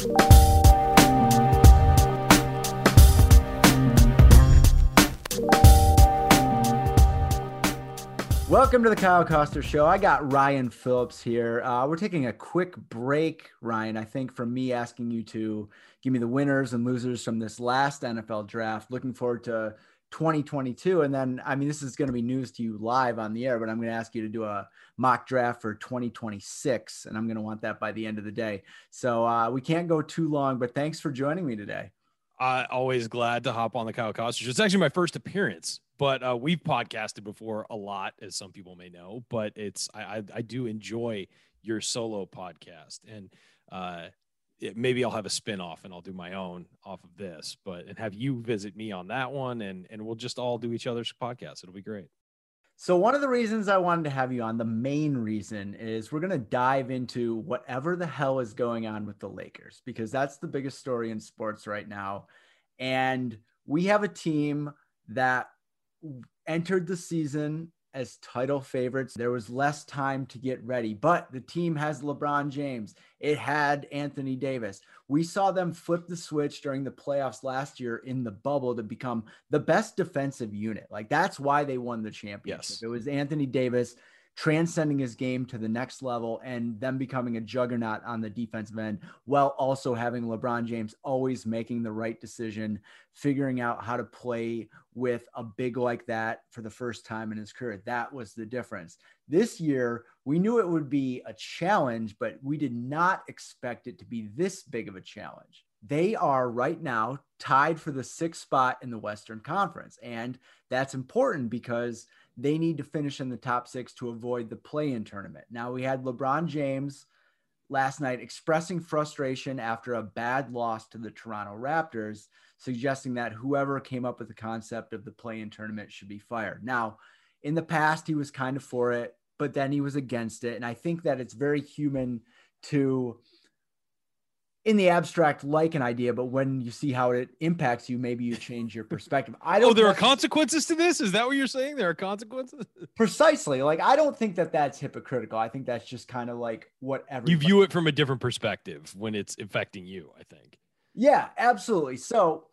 Welcome to the Kyle Koster Show. I got Ryan Phillips here. Uh, we're taking a quick break, Ryan. I think from me asking you to give me the winners and losers from this last NFL draft. Looking forward to 2022. And then, I mean, this is going to be news to you live on the air, but I'm going to ask you to do a mock draft for 2026. And I'm going to want that by the end of the day. So uh, we can't go too long, but thanks for joining me today. Uh, always glad to hop on the Kyle Koster. It's actually my first appearance, but uh, we've podcasted before a lot, as some people may know. But it's I, I, I do enjoy your solo podcast, and uh, it, maybe I'll have a spin off and I'll do my own off of this, but and have you visit me on that one, and and we'll just all do each other's podcasts. It'll be great. So, one of the reasons I wanted to have you on, the main reason is we're going to dive into whatever the hell is going on with the Lakers, because that's the biggest story in sports right now. And we have a team that entered the season as title favorites. There was less time to get ready, but the team has LeBron James. It had Anthony Davis. We saw them flip the switch during the playoffs last year in the bubble to become the best defensive unit. Like that's why they won the championship. Yes. It was Anthony Davis transcending his game to the next level and them becoming a juggernaut on the defensive end while also having LeBron James always making the right decision, figuring out how to play with a big like that for the first time in his career. That was the difference. This year, we knew it would be a challenge, but we did not expect it to be this big of a challenge. They are right now tied for the sixth spot in the Western Conference. And that's important because they need to finish in the top six to avoid the play in tournament. Now, we had LeBron James last night expressing frustration after a bad loss to the Toronto Raptors, suggesting that whoever came up with the concept of the play in tournament should be fired. Now, in the past, he was kind of for it, but then he was against it. And I think that it's very human to in the abstract like an idea, but when you see how it impacts you, maybe you change your perspective. I oh, don't. Oh, there are consequences to this. Is that what you're saying? There are consequences. Precisely. Like I don't think that that's hypocritical. I think that's just kind of like whatever. You view it from a different perspective when it's affecting you. I think. Yeah, absolutely. So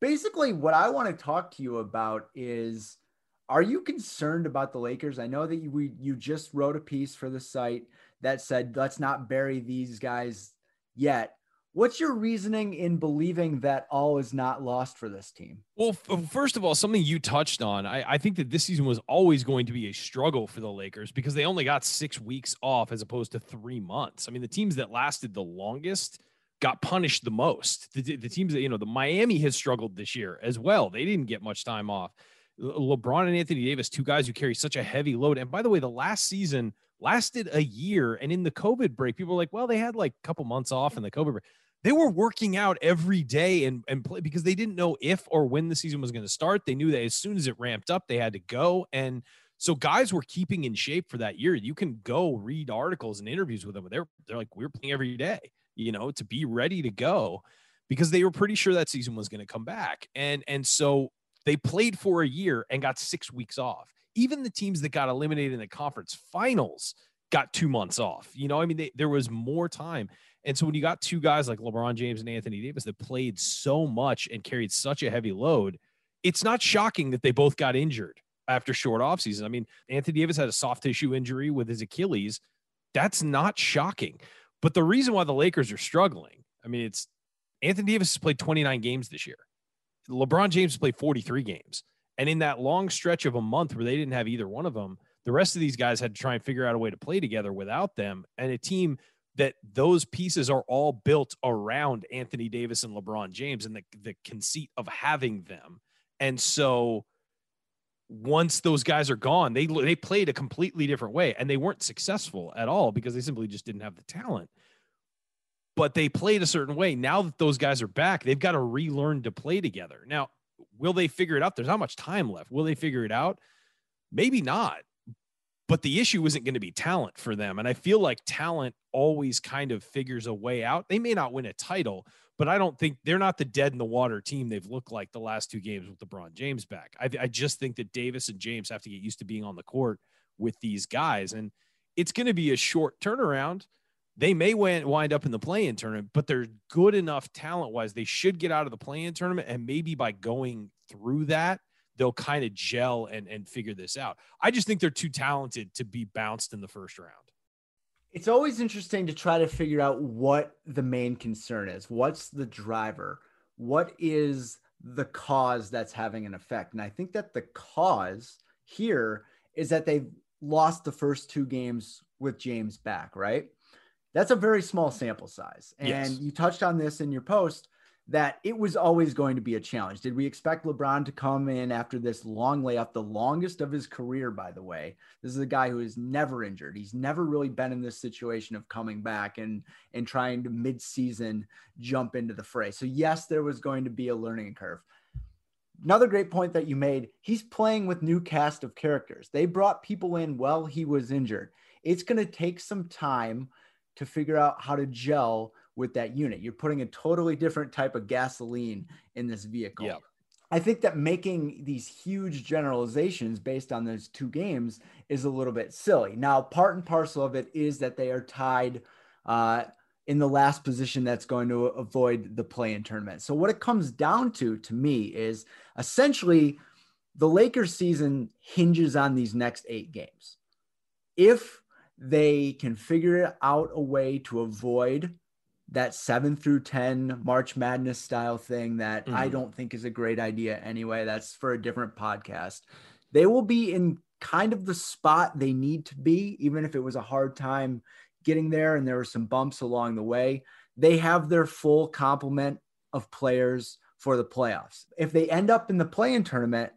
basically, what I want to talk to you about is. Are you concerned about the Lakers? I know that you we, you just wrote a piece for the site that said let's not bury these guys yet What's your reasoning in believing that all is not lost for this team? Well, uh, first of all, something you touched on, I, I, think that this season was always going to be a struggle for the Lakers because they only got six weeks off as opposed to three months. I mean, the teams that lasted the longest got punished the most. The, the teams that, you know, the Miami has struggled this year as well. They didn't get much time off. LeBron and Anthony Davis, two guys who carry such a heavy load. And by the way, the last season lasted a year. And in the COVID break, people were like, well, they had like a couple months off in the COVID break they were working out every day and, and play because they didn't know if or when the season was going to start. They knew that as soon as it ramped up, they had to go. And so guys were keeping in shape for that year. You can go read articles and interviews with them. They're they're like, we're playing every day, you know, to be ready to go because they were pretty sure that season was going to come back. And and so they played for a year and got six weeks off. Even the teams that got eliminated in the conference finals got two months off. You know, I mean, they, there was more time. And so when you got two guys like LeBron James and Anthony Davis that played so much and carried such a heavy load, it's not shocking that they both got injured after short offseason. I mean, Anthony Davis had a soft tissue injury with his Achilles. That's not shocking. But the reason why the Lakers are struggling, I mean, it's Anthony Davis has played 29 games this year. LeBron James played 43 games. And in that long stretch of a month where they didn't have either one of them, the rest of these guys had to try and figure out a way to play together without them. And a team that those pieces are all built around Anthony Davis and LeBron James and the, the conceit of having them. And so once those guys are gone, they they played a completely different way and they weren't successful at all because they simply just didn't have the talent. But they played a certain way. Now that those guys are back, they've got to relearn to play together. Now, will they figure it out? There's not much time left. Will they figure it out? Maybe not but the issue isn't going to be talent for them. And I feel like talent always kind of figures a way out. They may not win a title, but I don't think they're not the dead in the water team they've looked like the last two games with LeBron James back. I, I just think that Davis and James have to get used to being on the court with these guys. And it's going to be a short turnaround. They may wind up in the play in tournament, but they're good enough talent wise. They should get out of the play in tournament. And maybe by going through that, they'll kind of gel and and figure this out. I just think they're too talented to be bounced in the first round. It's always interesting to try to figure out what the main concern is. What's the driver? What is the cause that's having an effect? And I think that the cause here is that they've lost the first two games with James back, right? That's a very small sample size. And yes. you touched on this in your post that it was always going to be a challenge. Did we expect LeBron to come in after this long layoff, the longest of his career, by the way? This is a guy who is never injured. He's never really been in this situation of coming back and and trying to mid-season jump into the fray. So yes, there was going to be a learning curve. Another great point that you made, he's playing with new cast of characters. They brought people in while he was injured. It's going to take some time to figure out how to gel with that unit. You're putting a totally different type of gasoline in this vehicle. Yeah. I think that making these huge generalizations based on those two games is a little bit silly. Now, part and parcel of it is that they are tied uh, in the last position that's going to avoid the play in tournament. So, what it comes down to, to me, is essentially the Lakers season hinges on these next eight games. If they can figure out a way to avoid that seven through 10 March Madness style thing that mm-hmm. I don't think is a great idea anyway. That's for a different podcast. They will be in kind of the spot they need to be, even if it was a hard time getting there and there were some bumps along the way. They have their full complement of players for the playoffs. If they end up in the play in tournament,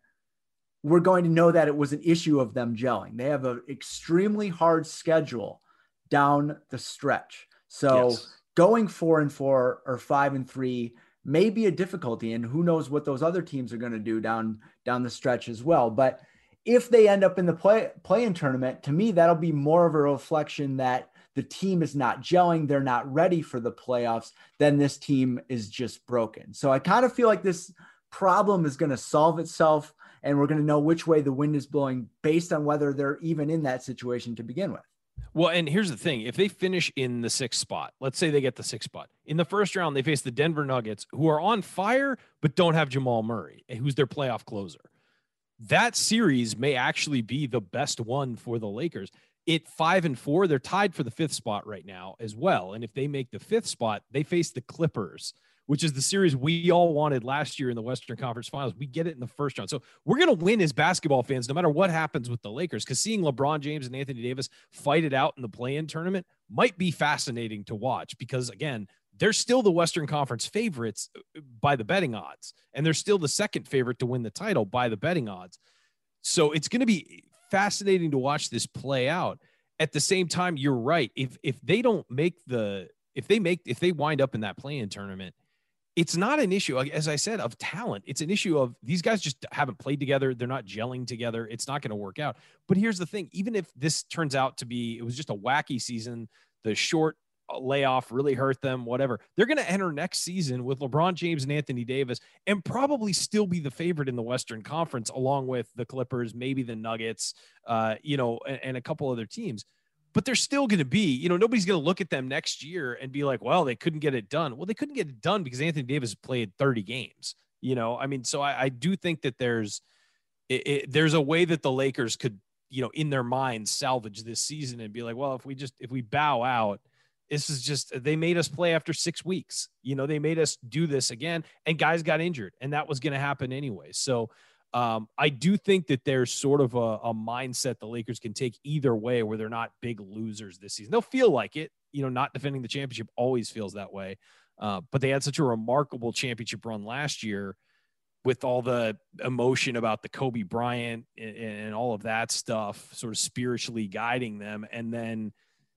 we're going to know that it was an issue of them gelling. They have an extremely hard schedule down the stretch. So yes going four and four or five and three may be a difficulty and who knows what those other teams are going to do down down the stretch as well. But if they end up in the play play in tournament to me that'll be more of a reflection that the team is not gelling they're not ready for the playoffs then this team is just broken. So i kind of feel like this problem is going to solve itself and we're going to know which way the wind is blowing based on whether they're even in that situation to begin with well, and here's the thing: if they finish in the sixth spot, let's say they get the sixth spot in the first round, they face the Denver Nuggets, who are on fire but don't have Jamal Murray, who's their playoff closer. That series may actually be the best one for the Lakers. It five and four, they're tied for the fifth spot right now as well. And if they make the fifth spot, they face the Clippers, which is the series we all wanted last year in the Western Conference Finals. We get it in the first round. So we're going to win as basketball fans, no matter what happens with the Lakers, because seeing LeBron James and Anthony Davis fight it out in the play in tournament might be fascinating to watch because, again, they're still the Western Conference favorites uh, by the betting odds, and they're still the second favorite to win the title by the betting odds. So it's going to be fascinating to watch this play out. At the same time, you're right. If if they don't make the if they make if they wind up in that play-in tournament, it's not an issue, as I said, of talent. It's an issue of these guys just haven't played together. They're not gelling together. It's not going to work out. But here's the thing even if this turns out to be, it was just a wacky season, the short uh, layoff really hurt them, whatever, they're going to enter next season with LeBron James and Anthony Davis and probably still be the favorite in the Western Conference, along with the Clippers, maybe the Nuggets, uh, you know, and, and a couple other teams but they're still going to be, you know, nobody's going to look at them next year and be like, well, they couldn't get it done. Well, they couldn't get it done because Anthony Davis played 30 games, you know, I mean, so I, I do think that there's, it, it, there's a way that the Lakers could, you know, in their minds salvage this season and be like, well, if we just, if we bow out, This is just they made us play after six weeks. You know, they made us do this again, and guys got injured, and that was going to happen anyway. So um, I do think that there's sort of a, a, mindset the Lakers can take either way, where they're not big losers this season. They'll feel like it. You know, not defending the championship always feels that way. Uh, but they had such a remarkable championship run last year with all the emotion about the Kobe Bryant and, and all of that stuff, sort of spiritually guiding them, and then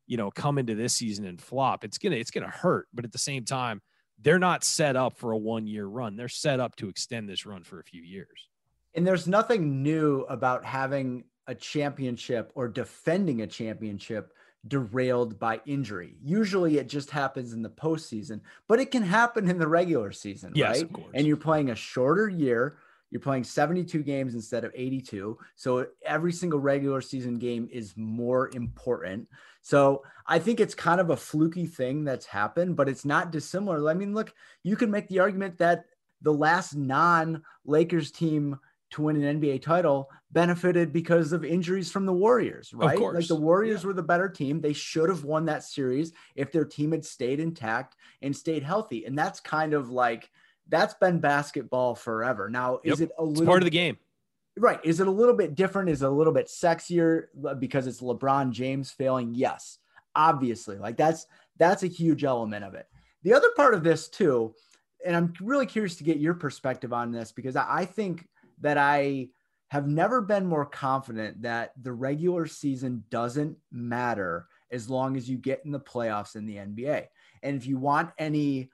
you know come into this season and flop. It's gonna it's gonna hurt, but at the same time, they're not set up for a one year run. They're set up to extend this run for a few years. And there's nothing new about having a championship or defending a championship derailed by injury. Usually it just happens in the postseason, but it can happen in the regular season, yes, right? And you're playing a shorter year. You're playing 72 games instead of 82. So every single regular season game is more important. So I think it's kind of a fluky thing that's happened, but it's not dissimilar. I mean, look, you can make the argument that the last non Lakers team to win an NBA title benefited because of injuries from the Warriors, right? Like the Warriors yeah. were the better team. They should have won that series if their team had stayed intact and stayed healthy. And that's kind of like that's been basketball forever. Now, yep. is it a little it's part of the game? Right. Is it a little bit different? Is it a little bit sexier because it's LeBron James failing? Yes, obviously. Like that's that's a huge element of it. The other part of this too, and I'm really curious to get your perspective on this because I think that I have never been more confident that the regular season doesn't matter as long as you get in the playoffs in the NBA. And if you want any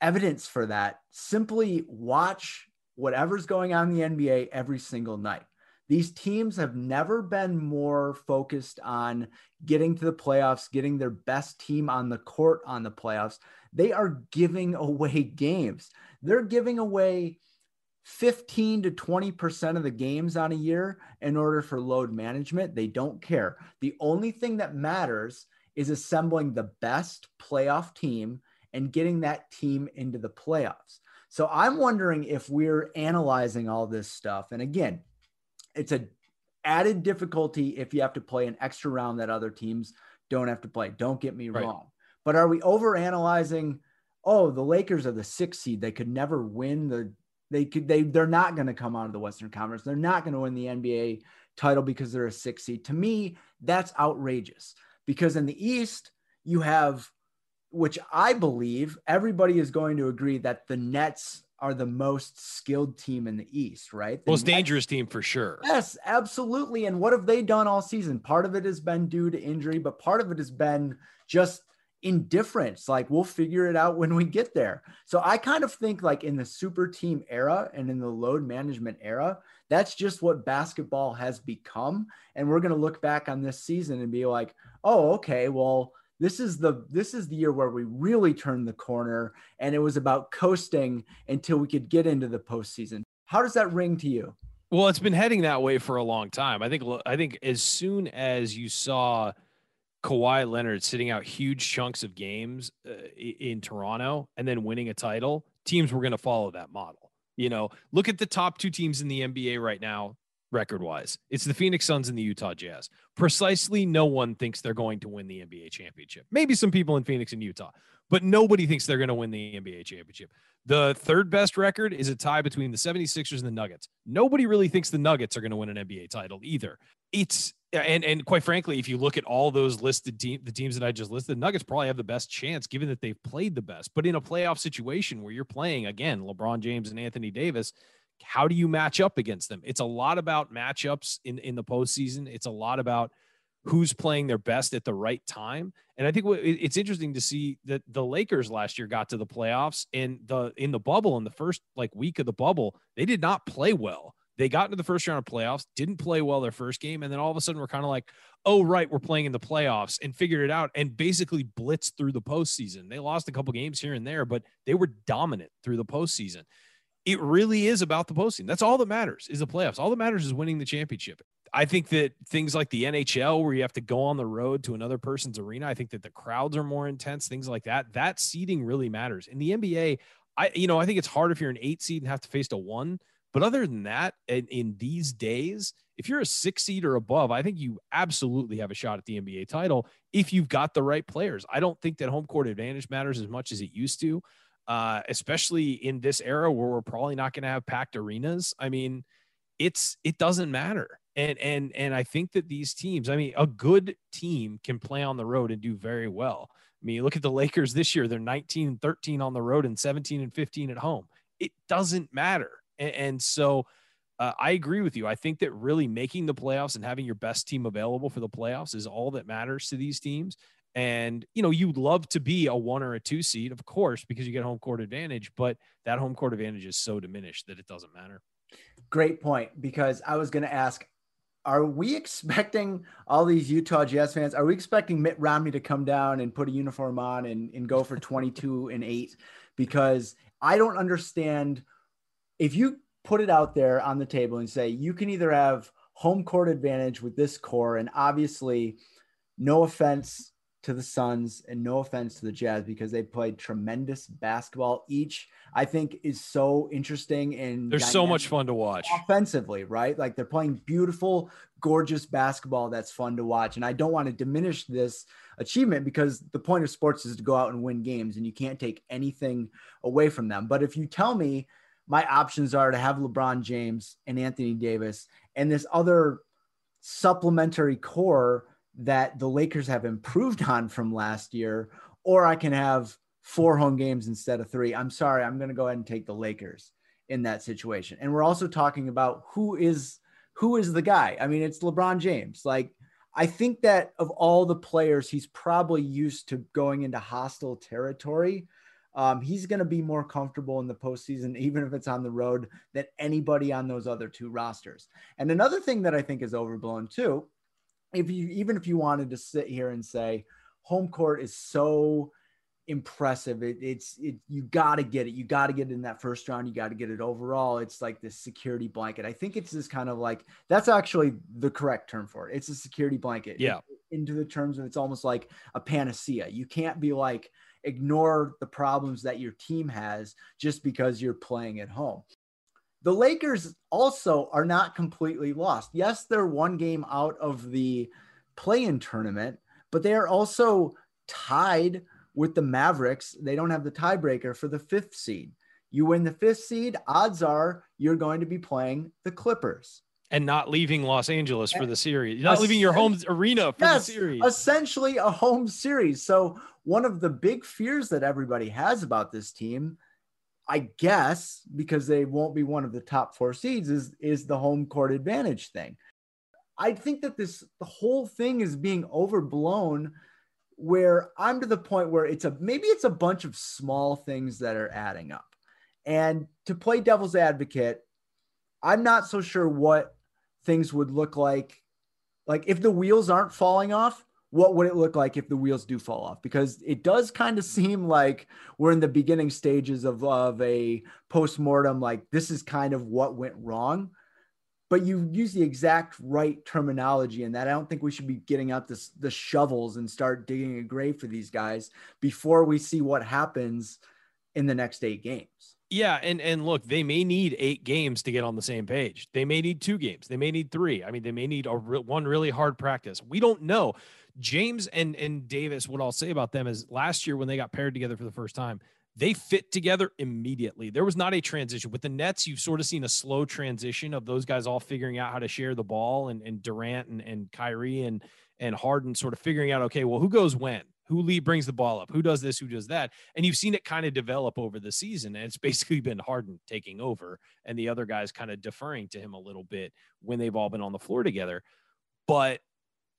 evidence for that, simply watch whatever's going on in the NBA every single night. These teams have never been more focused on getting to the playoffs, getting their best team on the court on the playoffs. They are giving away games. They're giving away 15 to 20% of the games on a year in order for load management. They don't care. The only thing that matters is assembling the best playoff team and getting that team into the playoffs. So I'm wondering if we're analyzing all this stuff. And again, it's a added difficulty if you have to play an extra round that other teams don't have to play. Don't get me right. wrong. But are we over analyzing? Oh, the Lakers are the sixth seed. They could never win the they could they they're not going to come out of the Western Conference. They're not going to win the NBA title because they're a six seed. To me, that's outrageous. Because in the East, you have, which I believe everybody is going to agree that the Nets are the most skilled team in the East, right? The most Nets, dangerous team for sure. Yes, absolutely. And what have they done all season? Part of it has been due to injury, but part of it has been just indifference. Like we'll figure it out when we get there. So I kind of think like in the super team era and in the load management era, that's just what basketball has become. And we're going to look back on this season and be like, oh, okay, well, this is the this is the year where we really turned the corner and it was about coasting until we could get into the postseason. How does that ring to you? Well, it's been heading that way for a long time. I think I think as soon as you saw Kawhi Leonard sitting out huge chunks of games uh, in Toronto and then winning a title, teams were going to follow that model. You know, look at the top two teams in the NBA right now, record wise. It's the Phoenix Suns and the Utah Jazz. Precisely, no one thinks they're going to win the NBA championship. Maybe some people in Phoenix and Utah, but nobody thinks they're going to win the NBA championship. The third best record is a tie between the 76ers and the Nuggets. Nobody really thinks the Nuggets are going to win an NBA title either. It's and and quite frankly, if you look at all those listed team, the teams that I just listed, the Nuggets probably have the best chance given that they've played the best. But in a playoff situation where you're playing again, LeBron James and Anthony Davis, how do you match up against them? It's a lot about matchups in in the postseason. It's a lot about who's playing their best at the right time. And I think it's interesting to see that the Lakers last year got to the playoffs and the in the bubble in the first like week of the bubble, they did not play well. They got into the first round of playoffs, didn't play well their first game, and then all of a sudden we're kind of like, oh right, we're playing in the playoffs, and figured it out, and basically blitzed through the postseason. They lost a couple games here and there, but they were dominant through the postseason. It really is about the postseason. That's all that matters is the playoffs. All that matters is winning the championship. I think that things like the NHL, where you have to go on the road to another person's arena, I think that the crowds are more intense, things like that. That seeding really matters. In the NBA, I you know I think it's hard if you're an eight seed and have to face a one But other than that, in, in these days, if you're a six seed or above, I think you absolutely have a shot at the NBA title if you've got the right players. I don't think that home court advantage matters as much as it used to, uh, especially in this era where we're probably not going to have packed arenas. I mean, it's it doesn't matter. And and and I think that these teams, I mean, a good team can play on the road and do very well. I mean, look at the Lakers this year. They're 19 and 13 on the road and 17 and 15 at home. It doesn't matter. And, and so uh, I agree with you. I think that really making the playoffs and having your best team available for the playoffs is all that matters to these teams. And, you know, you'd love to be a one or a two seed, of course, because you get home court advantage, but that home court advantage is so diminished that it doesn't matter. Great point. Because I was going to ask, are we expecting all these Utah Jazz fans? Are we expecting Mitt Romney to come down and put a uniform on and, and go for 22 and eight? Because I don't understand if you put it out there on the table and say you can either have home court advantage with this core, and obviously, no offense to the Suns and no offense to the Jazz because they played tremendous basketball. Each I think is so interesting and they're so much fun to watch offensively, right? Like they're playing beautiful, gorgeous basketball that's fun to watch. And I don't want to diminish this achievement because the point of sports is to go out and win games and you can't take anything away from them. But if you tell me my options are to have LeBron James and Anthony Davis and this other supplementary core that the Lakers have improved on from last year, or I can have four home games instead of three. I'm sorry, I'm going to go ahead and take the Lakers in that situation. And we're also talking about who is who is the guy. I mean, it's LeBron James. Like I think that of all the players, he's probably used to going into hostile territory um, he's going to be more comfortable in the postseason, even if it's on the road, than anybody on those other two rosters. And another thing that I think is overblown too, if you even if you wanted to sit here and say home court is so impressive, it, it's it you got to get it, you got to get it in that first round, you got to get it overall. It's like this security blanket. I think it's this kind of like that's actually the correct term for it. It's a security blanket. Yeah. Into the terms of it's almost like a panacea. You can't be like ignore the problems that your team has just because you're playing at home. The Lakers also are not completely lost. Yes, they're one game out of the play in tournament, but they are also tied with the Mavericks. They don't have the tiebreaker for the fifth seed. You win the fifth seed, odds are you're going to be playing the Clippers and not leaving Los Angeles for the series, not leaving your home arena for yes, the series. Essentially, a home series. So, one of the big fears that everybody has about this team, I guess, because they won't be one of the top four seeds, is is the home court advantage thing. I think that this the whole thing is being overblown. Where I'm to the point where it's a maybe it's a bunch of small things that are adding up. And to play devil's advocate, I'm not so sure what things would look like. Like if the wheels aren't falling off, what would it look like if the wheels do fall off? Because it does kind of seem like we're in the beginning stages of, of a post-mortem, like this is kind of what went wrong. But you use the exact right terminology in that. I don't think we should be getting out this, the shovels and start digging a grave for these guys before we see what happens in the next eight games. Yeah, and and look, they may need eight games to get on the same page. They may need two games. They may need three. I mean, they may need a re- one really hard practice. We don't know. James and and Davis. What I'll say about them is last year when they got paired together for the first time, they fit together immediately. There was not a transition with the Nets. You've sort of seen a slow transition of those guys all figuring out how to share the ball, and and Durant and and Kyrie and and Harden sort of figuring out okay, well, who goes when who brings the ball up, who does this, who does that. And you've seen it kind of develop over the season. And it's basically been Harden taking over and the other guys kind of deferring to him a little bit when they've all been on the floor together. But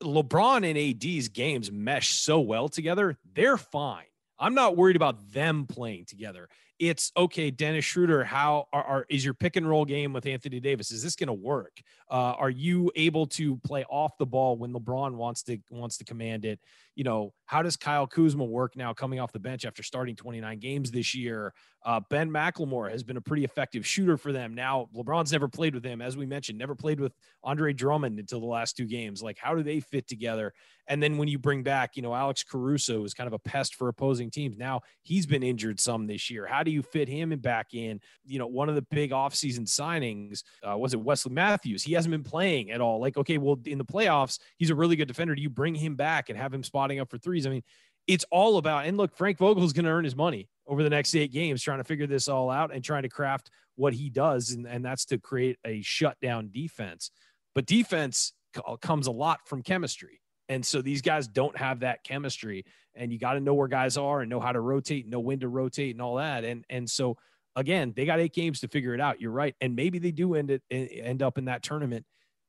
LeBron and AD's games mesh so well together, they're fine. I'm not worried about them playing together. It's okay, Dennis Schroeder. How are, are is your pick and roll game with Anthony Davis? Is this going to work? Uh, are you able to play off the ball when LeBron wants to wants to command it? you know, how does Kyle Kuzma work now coming off the bench after starting 29 games this year? Uh, ben McLemore has been a pretty effective shooter for them. Now, LeBron's never played with him, as we mentioned, never played with Andre Drummond until the last two games. Like, how do they fit together? And then when you bring back, you know, Alex Caruso is kind of a pest for opposing teams. Now he's been injured some this year. How do you fit him back in? You know, one of the big offseason signings uh, was it Wesley Matthews? He hasn't been playing at all. Like, okay, well, in the playoffs, he's a really good defender. Do you bring him back and have him spotting up for threes? I mean, it's all about, and look, Frank Vogel's going to earn his money over the next eight games trying to figure this all out and trying to craft what he does. And, and that's to create a shutdown defense. But defense comes a lot from chemistry. And so these guys don't have that chemistry. And you got to know where guys are and know how to rotate, know when to rotate and all that. And and so again, they got eight games to figure it out. You're right. And maybe they do end it end up in that tournament.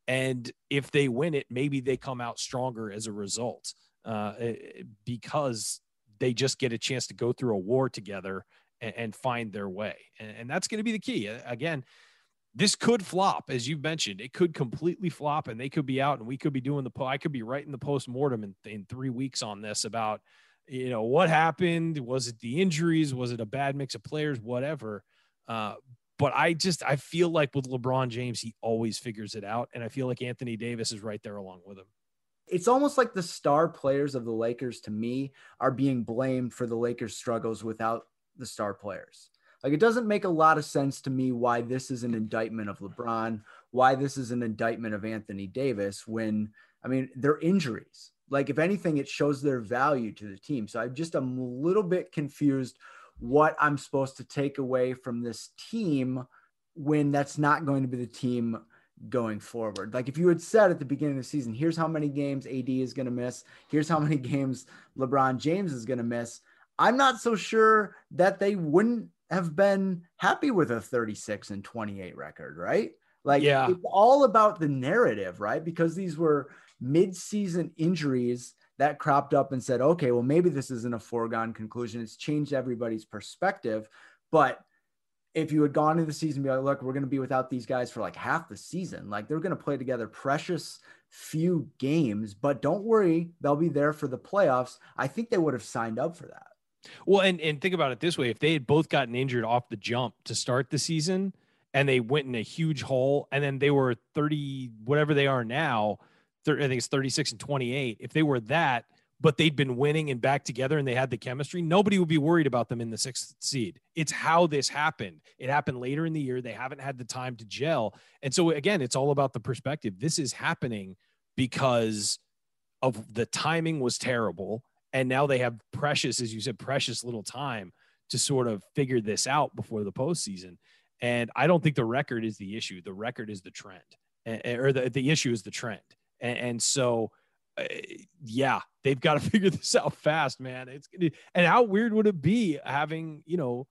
And if they win it, maybe they come out stronger as a result uh, because they just get a chance to go through a war together and, and find their way. And, and that's going to be the key. Again, this could flop, as you mentioned. It could completely flop, and they could be out, and we could be doing the. I could be writing the post mortem in, in three weeks on this about, you know, what happened. Was it the injuries? Was it a bad mix of players? Whatever. Uh, but I just I feel like with LeBron James, he always figures it out, and I feel like Anthony Davis is right there along with him. It's almost like the star players of the Lakers to me are being blamed for the Lakers' struggles without the star players. Like it doesn't make a lot of sense to me why this is an indictment of LeBron, why this is an indictment of Anthony Davis when I mean they're injuries. Like if anything, it shows their value to the team. So I'm just a little bit confused what I'm supposed to take away from this team when that's not going to be the team going forward. Like if you had said at the beginning of the season, here's how many games AD is going to miss, here's how many games LeBron James is going to miss, I'm not so sure that they wouldn't have been happy with a 36 and 28 record, right? Like yeah. it's all about the narrative, right? Because these were mid-season injuries that cropped up and said, okay, well, maybe this isn't a foregone conclusion. It's changed everybody's perspective. But if you had gone into the season, be like, look, we're going to be without these guys for like half the season. Like they're going to play together precious few games, but don't worry, they'll be there for the playoffs. I think they would have signed up for that. Well, and and think about it this way: if they had both gotten injured off the jump to start the season, and they went in a huge hole, and then they were thirty, whatever they are now, 30, I think it's thirty six and twenty eight. If they were that, but they'd been winning and back together, and they had the chemistry, nobody would be worried about them in the sixth seed. It's how this happened. It happened later in the year. They haven't had the time to gel, and so again, it's all about the perspective. This is happening because of the timing was terrible and now they have precious, as you said, precious little time to sort of figure this out before the postseason. And I don't think the record is the issue. The record is the trend, or the, the issue is the trend. And, and so, uh, yeah, they've got to figure this out fast, man. It's and how weird would it be having you know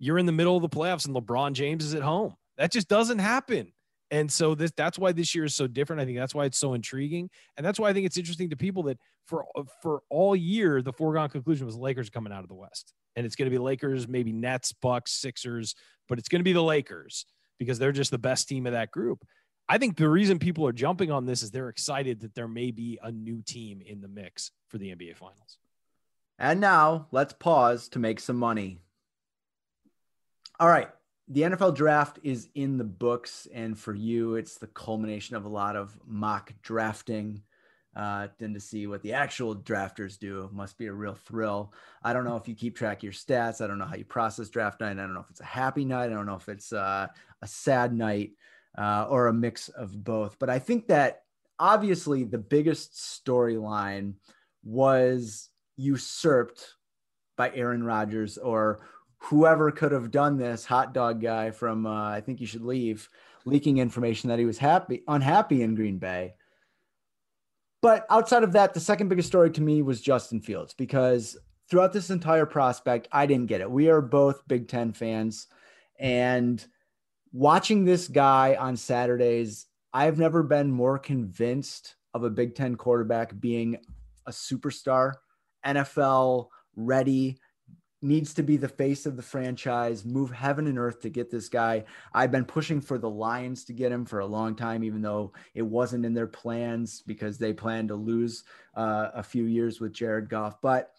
you're in the middle of the playoffs and LeBron James is at home? That just doesn't happen. And so this that's why this year is so different. I think that's why it's so intriguing. And that's why I think it's interesting to people that for for all year the foregone conclusion was Lakers coming out of the West. And it's going to be Lakers, maybe Nets, Bucks, Sixers, but it's going to be the Lakers because they're just the best team of that group. I think the reason people are jumping on this is they're excited that there may be a new team in the mix for the NBA finals. And now let's pause to make some money. All right the NFL draft is in the books, and for you, it's the culmination of a lot of mock drafting. Uh, then to see what the actual drafters do must be a real thrill. I don't know if you keep track of your stats. I don't know how you process draft night. I don't know if it's a happy night. I don't know if it's uh, a sad night uh, or a mix of both. But I think that obviously the biggest storyline was usurped by Aaron Rodgers or whoever could have done this hot dog guy from uh, I think you should leave leaking information that he was happy unhappy in Green Bay. But outside of that, the second biggest story to me was Justin Fields because throughout this entire prospect, I didn't get it. We are both Big Ten fans, and watching this guy on Saturdays, I've never been more convinced of a Big Ten quarterback being a superstar, NFL ready, needs to be the face of the franchise, move heaven and earth to get this guy. I've been pushing for the Lions to get him for a long time, even though it wasn't in their plans because they plan to lose uh, a few years with Jared Goff. But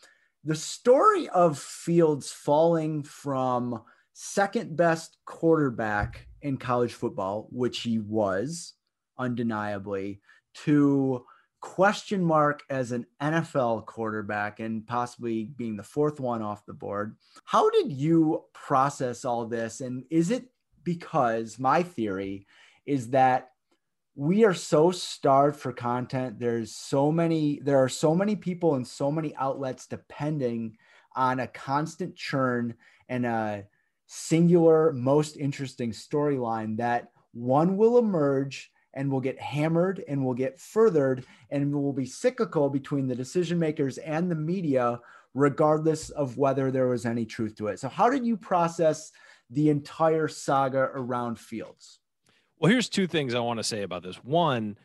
the story of Fields falling from second best quarterback in college football, which he was undeniably, to question mark as an NFL quarterback and possibly being the fourth one off the board. How did you process all this? And is it because my theory is that we are so starved for content. There's so many, there are so many people and so many outlets depending on a constant churn and a singular, most interesting storyline that one will emerge and we'll get hammered and we'll get furthered and we'll be cyclical between the decision makers and the media, regardless of whether there was any truth to it. So, how did you process the entire saga around Fields? Well, here's two things I want to say about this. One,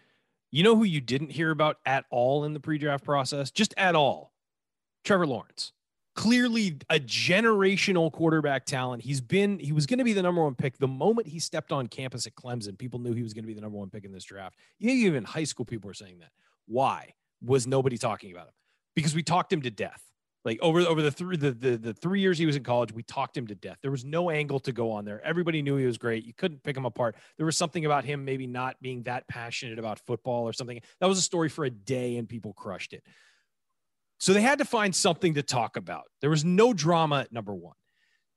you know who you didn't hear about at all in the pre draft process? Just at all. Trevor Lawrence clearly a generational quarterback talent. He's been, he was going to be the number one pick the moment he stepped on campus at Clemson. People knew he was going to be the number one pick in this draft. Even high school people were saying that. Why was nobody talking about him? Because we talked him to death. Like over over the three the, the the three years he was in college, we talked him to death. There was no angle to go on there. Everybody knew he was great. You couldn't pick him apart. There was something about him maybe not being that passionate about football or something. That was a story for a day, and people crushed it. So they had to find something to talk about. There was no drama number one.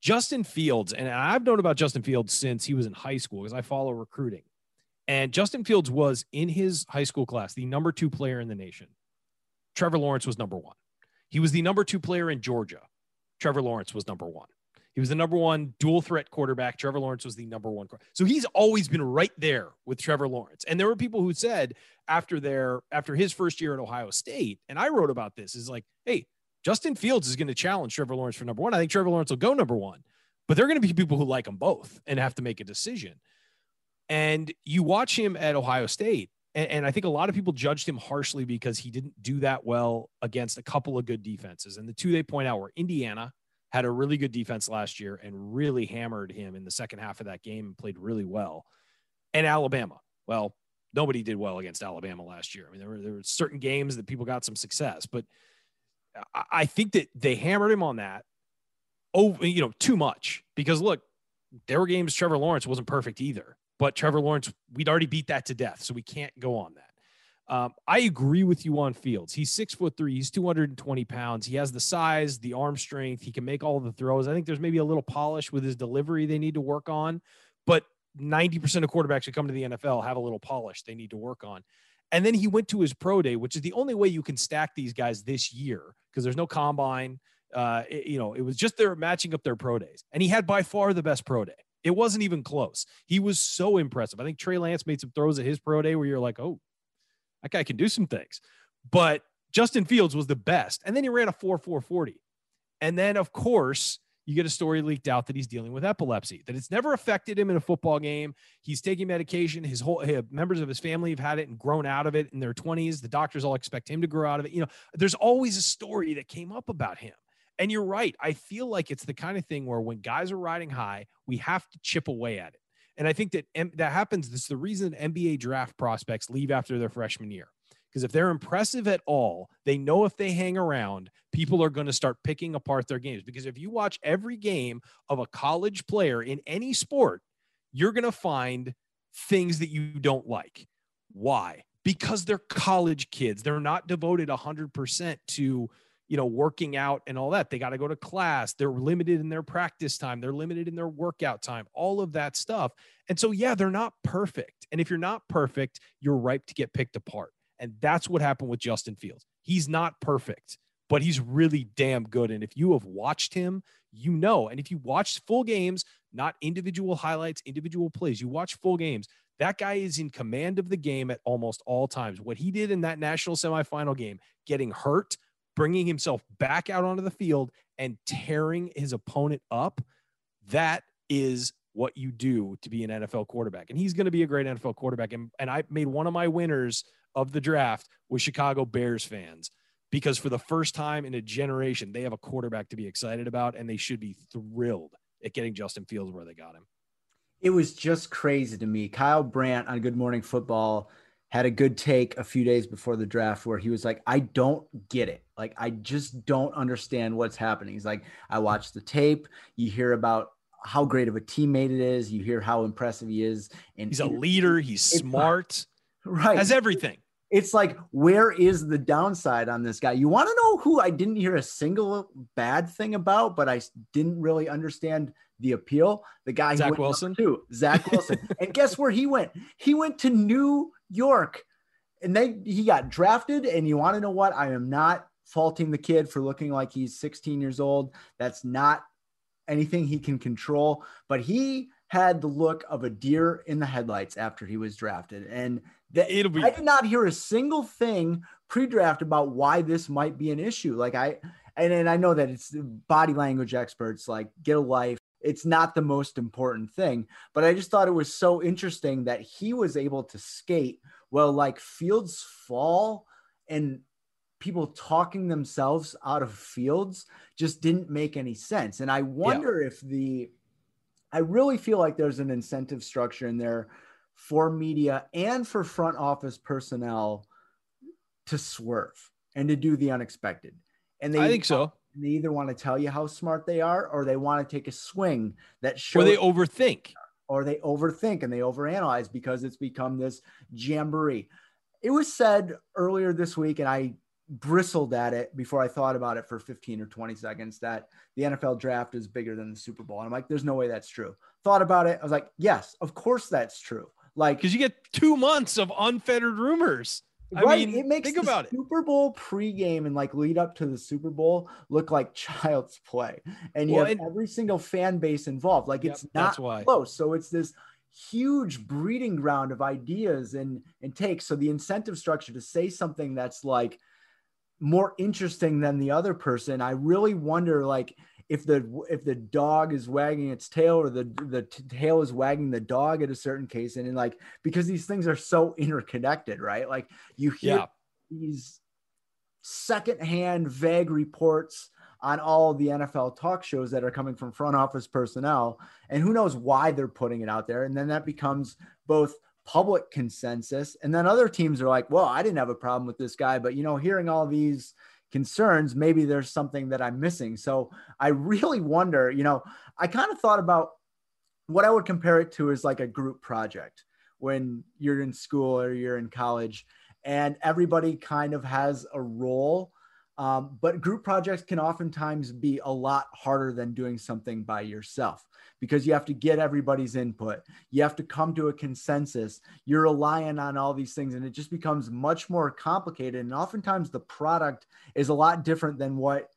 Justin Fields, and I've known about Justin Fields since he was in high school because I follow recruiting. And Justin Fields was in his high school class the number two player in the nation. Trevor Lawrence was number one. He was the number two player in Georgia. Trevor Lawrence was number one. He was the number one dual threat quarterback. Trevor Lawrence was the number one. So he's always been right there with Trevor Lawrence. And there were people who said after their after his first year at Ohio State, and I wrote about this, is like, hey, Justin Fields is going to challenge Trevor Lawrence for number one. I think Trevor Lawrence will go number one, but there are going to be people who like them both and have to make a decision. And you watch him at Ohio State, and, and, I think a lot of people judged him harshly because he didn't do that well against a couple of good defenses. And the two they point out were Indiana, had a really good defense last year and really hammered him in the second half of that game and played really well. And Alabama, well, nobody did well against Alabama last year. I mean, there were, there were certain games that people got some success, but I think that they hammered him on that. Oh, you know, too much because look, there were games Trevor Lawrence wasn't perfect either, but Trevor Lawrence, we'd already beat that to death. So we can't go on that. Um, I agree with you on Fields. He's six foot three. He's 220 pounds. He has the size, the arm strength. He can make all the throws. I think there's maybe a little polish with his delivery they need to work on, but 90% of quarterbacks who come to the NFL have a little polish they need to work on. And then he went to his pro day, which is the only way you can stack these guys this year because there's no combine. Uh, it, you know, it was just they're matching up their pro days, and he had by far the best pro day. It wasn't even close. He was so impressive. I think Trey Lance made some throws at his pro day where you're like, oh, that guy can do some things. But Justin Fields was the best. And then he ran a 4 440. And then, of course, you get a story leaked out that he's dealing with epilepsy, that it's never affected him in a football game. He's taking medication. His whole his, members of his family have had it and grown out of it in their 20s. The doctors all expect him to grow out of it. You know, there's always a story that came up about him. And you're right. I feel like it's the kind of thing where when guys are riding high, we have to chip away at it. And I think that that happens. This is the reason NBA draft prospects leave after their freshman year. Because if they're impressive at all, they know if they hang around, people are going to start picking apart their games. Because if you watch every game of a college player in any sport, you're going to find things that you don't like. Why? Because they're college kids. They're not devoted 100% to you know, working out and all that. They got to go to class. They're limited in their practice time. They're limited in their workout time, all of that stuff. And so, yeah, they're not perfect. And if you're not perfect, you're ripe to get picked apart. And that's what happened with Justin Fields. He's not perfect, but he's really damn good. And if you have watched him, you know. And if you watch full games, not individual highlights, individual plays, you watch full games, that guy is in command of the game at almost all times. What he did in that national semifinal game, getting hurt, bringing himself back out onto the field and tearing his opponent up, that is what you do to be an NFL quarterback. And he's going to be a great NFL quarterback. And, and I made one of my winners of the draft with Chicago Bears fans because for the first time in a generation, they have a quarterback to be excited about, and they should be thrilled at getting Justin Fields where they got him. It was just crazy to me. Kyle Brandt on Good Morning Football had a good take a few days before the draft where he was like, I don't get it. Like, I just don't understand what's happening. He's like, I watched the tape. You hear about how great of a teammate it is. You hear how impressive he is. And he's a leader. He's smart. Right. Has everything it's like where is the downside on this guy you want to know who i didn't hear a single bad thing about but i didn't really understand the appeal the guy zach wilson too zach wilson and guess where he went he went to new york and they he got drafted and you want to know what i am not faulting the kid for looking like he's 16 years old that's not anything he can control but he had the look of a deer in the headlights after he was drafted and that It'll be- I did not hear a single thing pre-draft about why this might be an issue. Like I and, and I know that it's body language experts like get a life. It's not the most important thing, but I just thought it was so interesting that he was able to skate well like fields fall and people talking themselves out of fields just didn't make any sense. And I wonder yeah. if the I really feel like there's an incentive structure in there for media and for front office personnel to swerve and to do the unexpected. And they I think so. They either want to tell you how smart they are or they want to take a swing that shows or they overthink. Or they overthink and they overanalyze because it's become this jamboree. It was said earlier this week, and I bristled at it before I thought about it for 15 or 20 seconds that the NFL draft is bigger than the Super Bowl. And I'm like, there's no way that's true. Thought about it. I was like, yes, of course that's true. Like, because you get two months of unfettered rumors. Right. I mean, it makes think about Super Bowl pregame and like lead up to the Super Bowl look like child's play, and you well, have and, every single fan base involved. Like yep, it's not why. close, so it's this huge breeding ground of ideas and and takes. So the incentive structure to say something that's like more interesting than the other person, I really wonder like if the if the dog is wagging its tail or the the tail is wagging the dog at a certain case and, like because these things are so interconnected right like you hear yeah. these secondhand vague reports on all the NFL talk shows that are coming from front office personnel and who knows why they're putting it out there and then that becomes both public consensus and then other teams are like well I didn't have a problem with this guy but you know hearing all these concerns, maybe there's something that I'm missing. So I really wonder, you know, I kind of thought about what I would compare it to is like a group project when you're in school or you're in college and everybody kind of has a role um, but group projects can oftentimes be a lot harder than doing something by yourself because you have to get everybody's input. You have to come to a consensus. You're relying on all these things, and it just becomes much more complicated. And oftentimes, the product is a lot different than what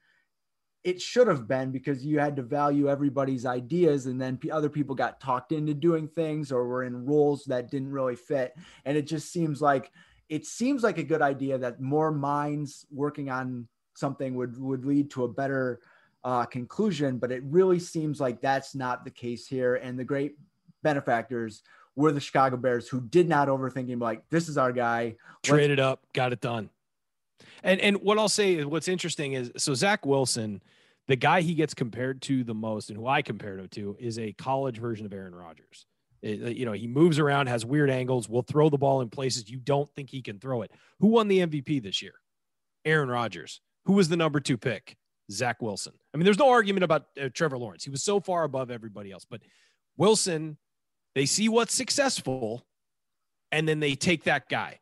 it should have been because you had to value everybody's ideas and then other people got talked into doing things or were in roles that didn't really fit and it just seems like it seems like a good idea that more minds working on something would would lead to a better uh, conclusion, but it really seems like that's not the case here. And the great benefactors were the Chicago Bears, who did not overthink him. Like this is our guy. Traded up, got it done. And and what I'll say is what's interesting is so Zach Wilson, the guy he gets compared to the most, and who I compared him to, is a college version of Aaron Rodgers. It, you know, he moves around, has weird angles, will throw the ball in places you don't think he can throw it. Who won the MVP this year? Aaron Rodgers. Who was the number two pick? Zach Wilson. I mean, there's no argument about uh, Trevor Lawrence. He was so far above everybody else. But Wilson, they see what's successful and then they take that guy.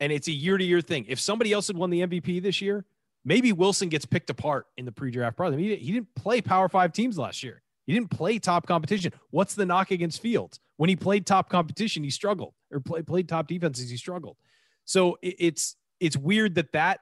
And it's a year to year thing. If somebody else had won the MVP this year, maybe Wilson gets picked apart in the pre draft process. I mean, he didn't play Power Five teams last year. He didn't play top competition. What's the knock against Fields? When he played top competition, he struggled, or play, played top defenses, he struggled. So it, it's it's weird that that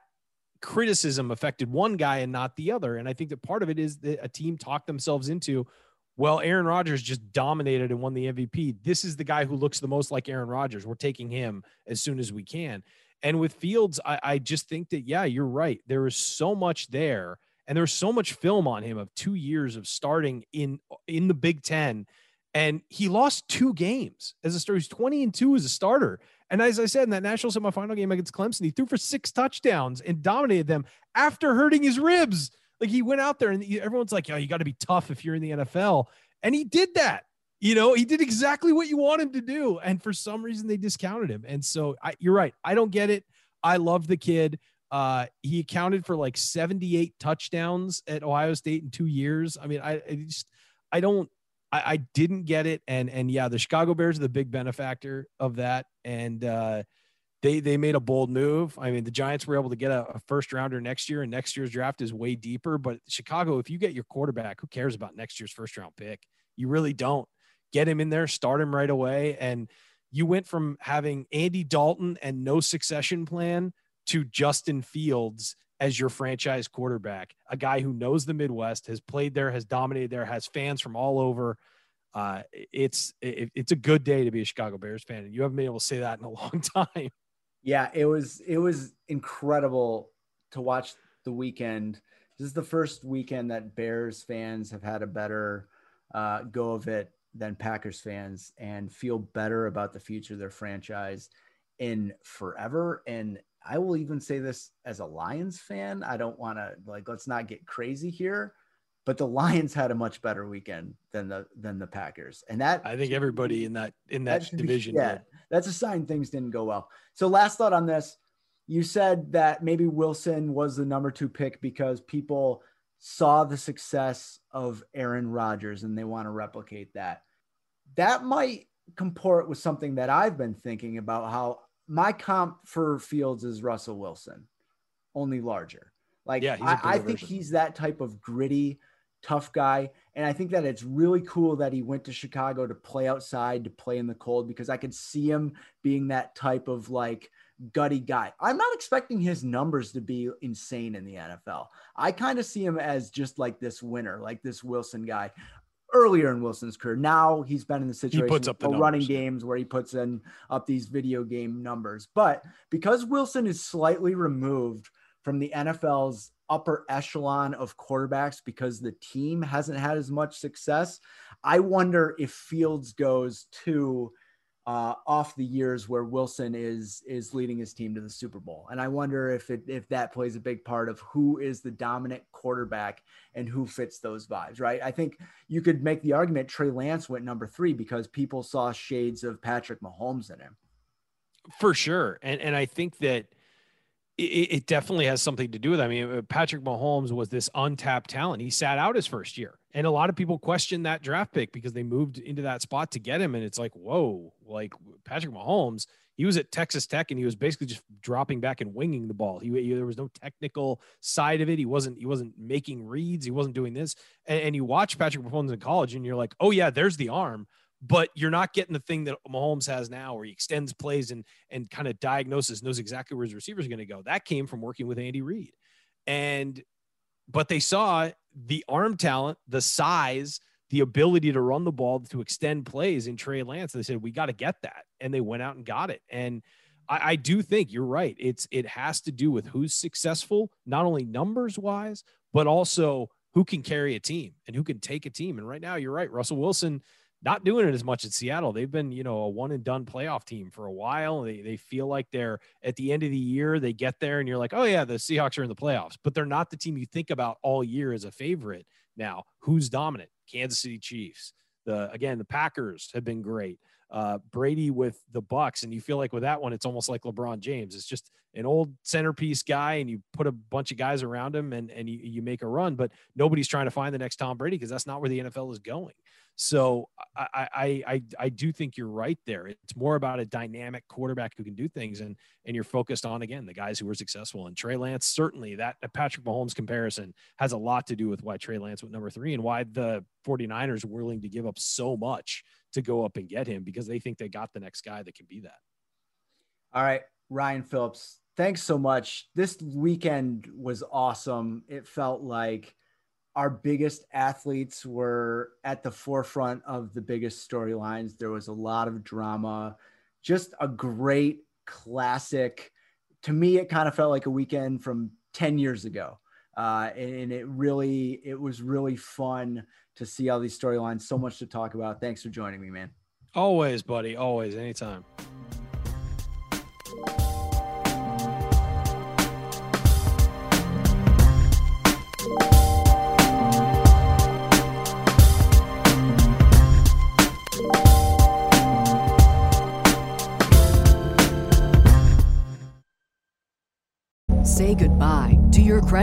criticism affected one guy and not the other. And I think that part of it is that a team talked themselves into, well, Aaron Rodgers just dominated and won the MVP. This is the guy who looks the most like Aaron Rodgers. We're taking him as soon as we can. And with Fields, I, I just think that, yeah, you're right. There is so much there and there's so much film on him of two years of starting in in the Big Ten, and he lost two games as a starter. He's 20 and two as a starter, And as I said in that national semifinal game against Clemson, he threw for six touchdowns and dominated them after hurting his ribs. Like he went out there and everyone's like, "Oh, you got to be tough if you're in the NFL," and he did that. You know, he did exactly what you want him to do, and for some reason they discounted him. And so I, you're right. I don't get it. I love the kid. Uh, he accounted for like 78 touchdowns at Ohio State in two years. I mean, I, I just I don't I, I, didn't get it. And and yeah, the Chicago Bears are the big benefactor of that. And uh, they they made a bold move. I mean, the Giants were able to get a, a, first rounder next year, and next year's draft is way deeper. But Chicago, if you get your quarterback, who cares about next year's first round pick? You really don't. Get him in there, start him right away, and you went from having Andy Dalton and no succession plan to Justin Fields as your franchise quarterback, a guy who knows the Midwest, has played there, has dominated there, has fans from all over. Uh, it's it, it's a good day to be a Chicago Bears fan, and you haven't been able to say that in a long time. Yeah, it was it was incredible to watch the weekend. This is the first weekend that Bears fans have had a better uh, go of it than Packers fans, and feel better about the future of their franchise in forever. And I will even say this as a Lions fan. I don't want to like let's not get crazy here, but the Lions had a much better weekend than the than the Packers, and that I think everybody in that in that, that division. Be, yeah, that's a sign things didn't go well. So last thought on this, you said that maybe Wilson was the number two pick because people saw the success of Aaron Rodgers and they want to replicate that. That might comport with something that I've been thinking about how my comp for Fields is Russell Wilson, only larger. Like yeah, I, I think he's that type of gritty, tough guy. And I think that it's really cool that he went to Chicago to play outside, to play in the cold, because I could see him being that type of like gutty guy. I'm not expecting his numbers to be insane in the NFL. I kind of see him as just like this winner, like this Wilson guy earlier in Wilson's career. Now he's been in the situation he puts up the running games where he puts in up these video game numbers. But because Wilson is slightly removed from the NFL's upper echelon of quarterbacks because the team hasn't had as much success, I wonder if Fields goes to uh, off the years where Wilson is is leading his team to the Super Bowl, and I wonder if it if that plays a big part of who is the dominant quarterback and who fits those vibes, right? I think you could make the argument Trey Lance went number three because people saw shades of Patrick Mahomes in him, for sure, and and I think that it, it definitely has something to do with. It. I mean, Patrick Mahomes was this untapped talent. He sat out his first year, and a lot of people question that draft pick because they moved into that spot to get him, and it's like, whoa, like Patrick Mahomes. He was at Texas Tech and he was basically just dropping back and winging the ball. He, he there was no technical side of it. He wasn't he wasn't making reads. He wasn't doing this. And, and you watch Patrick Mahomes in college, and you're like, oh yeah, there's the arm but you're not getting the thing that Mahomes has now where he extends plays and and kind of diagnoses, knows exactly where his receivers are going to go. That came from working with Andy Reid. And but they saw the arm talent, the size, the ability to run the ball to extend plays in Trey Lance. They said, we got to get that. And they went out and got it. And I, I do think you're right. It's it has to do with who's successful, not only numbers wise, but also who can carry a team and who can take a team. And right now, you're right. Russell Wilson not doing it as much in Seattle. They've been, you know, a one and done playoff team for a while. They, they feel like they're at the end of the year, they get there and you're like, oh, yeah, the Seahawks are in the playoffs, but they're not the team you think about all year as a favorite. Now, who's dominant? Kansas City Chiefs. The again, the Packers have been great. Uh, Brady with the Bucs, and you feel like with that one, it's almost like LeBron James. It's just an old centerpiece guy, and you put a bunch of guys around him, and and you, you make a run. But nobody's trying to find the next Tom Brady because that's not where the NFL is going. So I, I, I I do think you're right there. It's more about a dynamic quarterback who can do things, and and you're focused on again the guys who were successful. And Trey Lance certainly that Patrick Mahomes comparison has a lot to do with why Trey Lance went number three and why the 49ers are willing to give up so much to go up and get him because they think they got the next guy that can be that. All right, Ryan Phillips, thanks so much. This weekend was awesome. It felt like our biggest athletes were at the forefront of the biggest storylines. There was a lot of drama, just a great classic. To me, it kind of felt like a weekend from 10 years ago. Uh, and it really, it was really fun to see all these storylines. So much to talk about. Thanks for joining me, man. Always, buddy. Always, anytime.